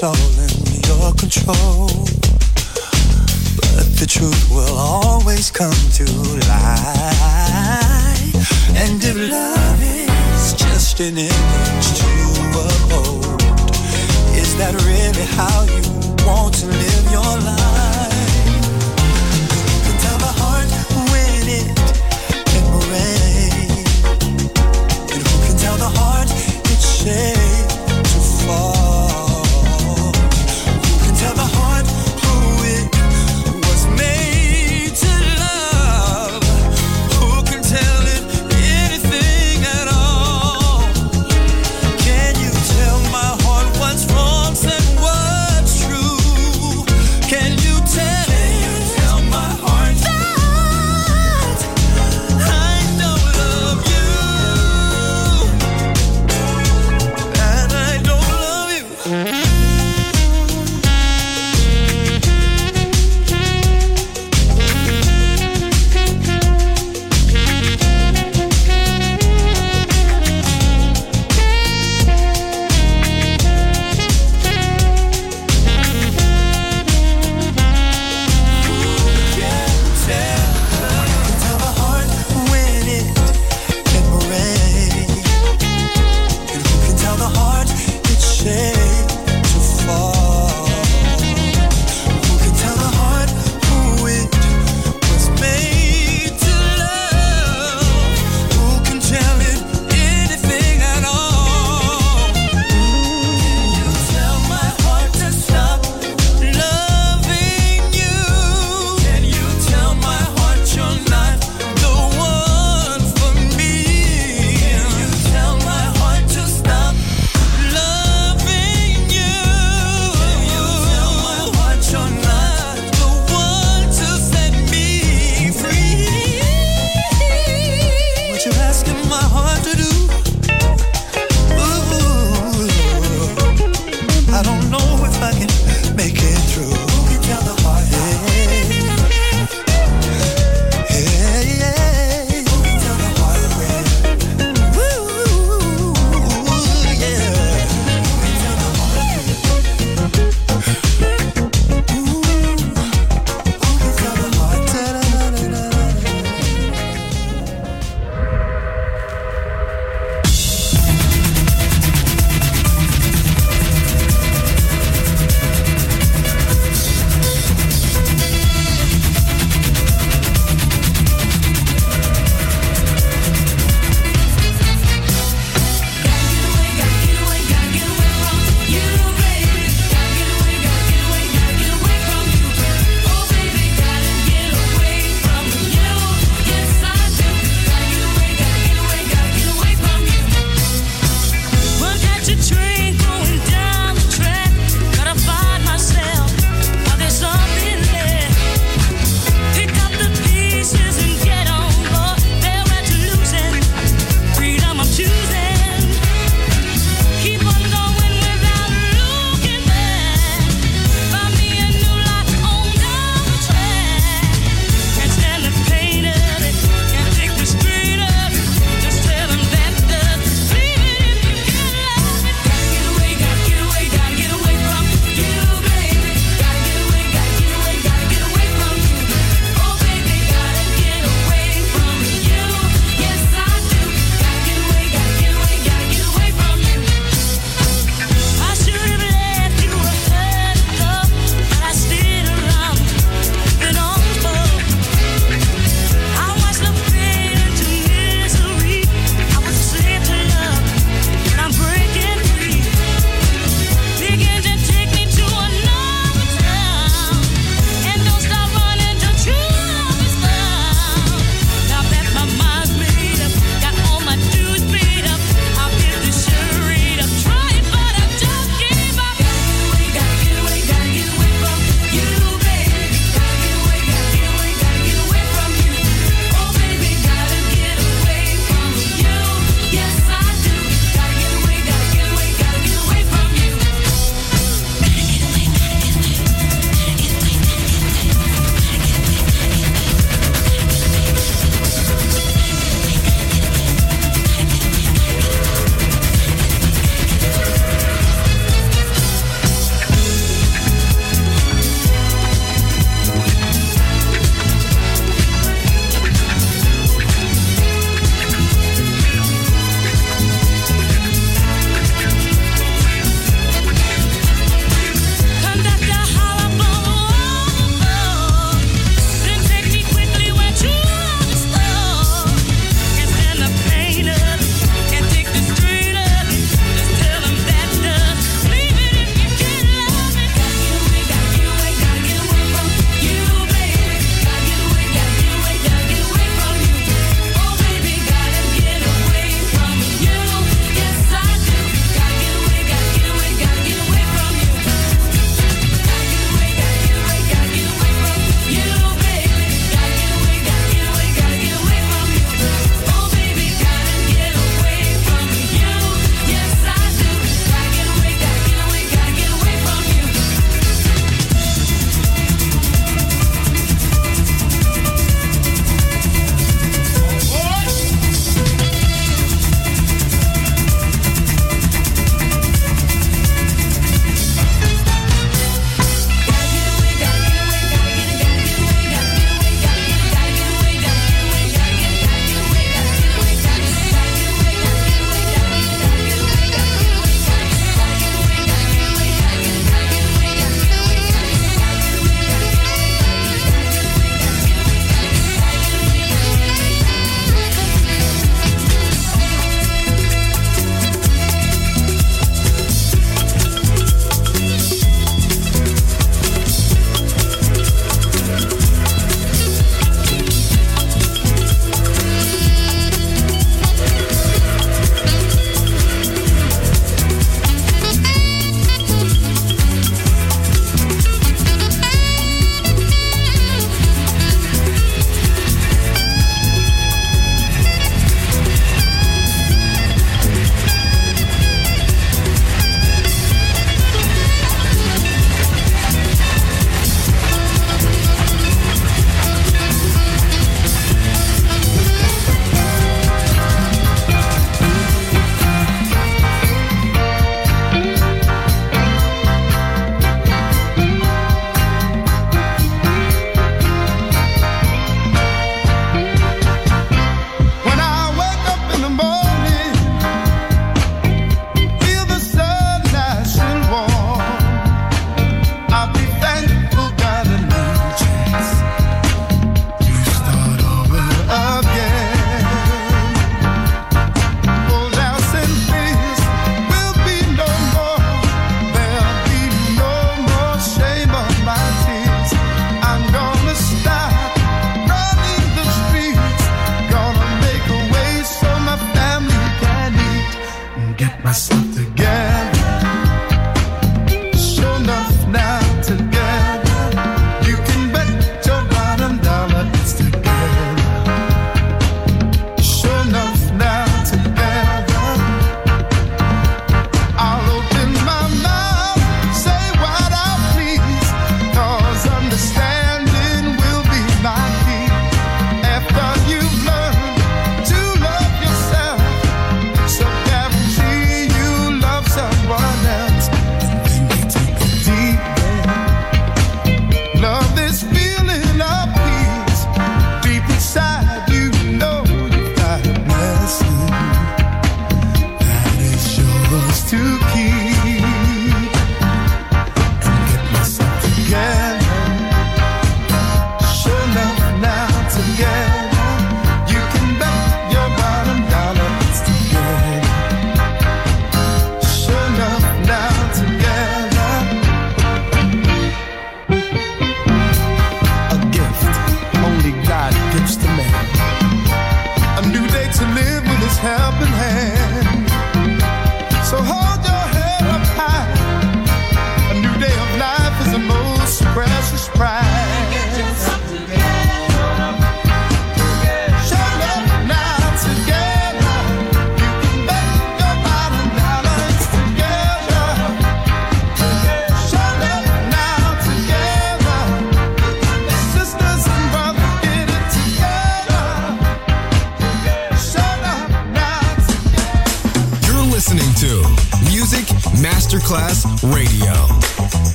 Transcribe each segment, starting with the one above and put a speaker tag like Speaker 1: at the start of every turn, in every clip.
Speaker 1: It's all
Speaker 2: in your control. But the
Speaker 3: truth will always come to light. And if love is just an image to uphold, is that really how you want to live your life?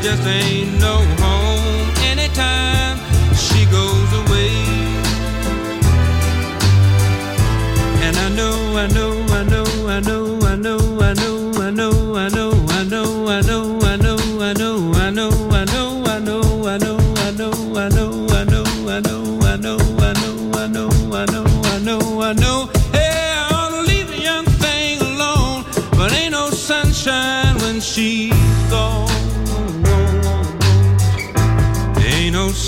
Speaker 3: just ain't no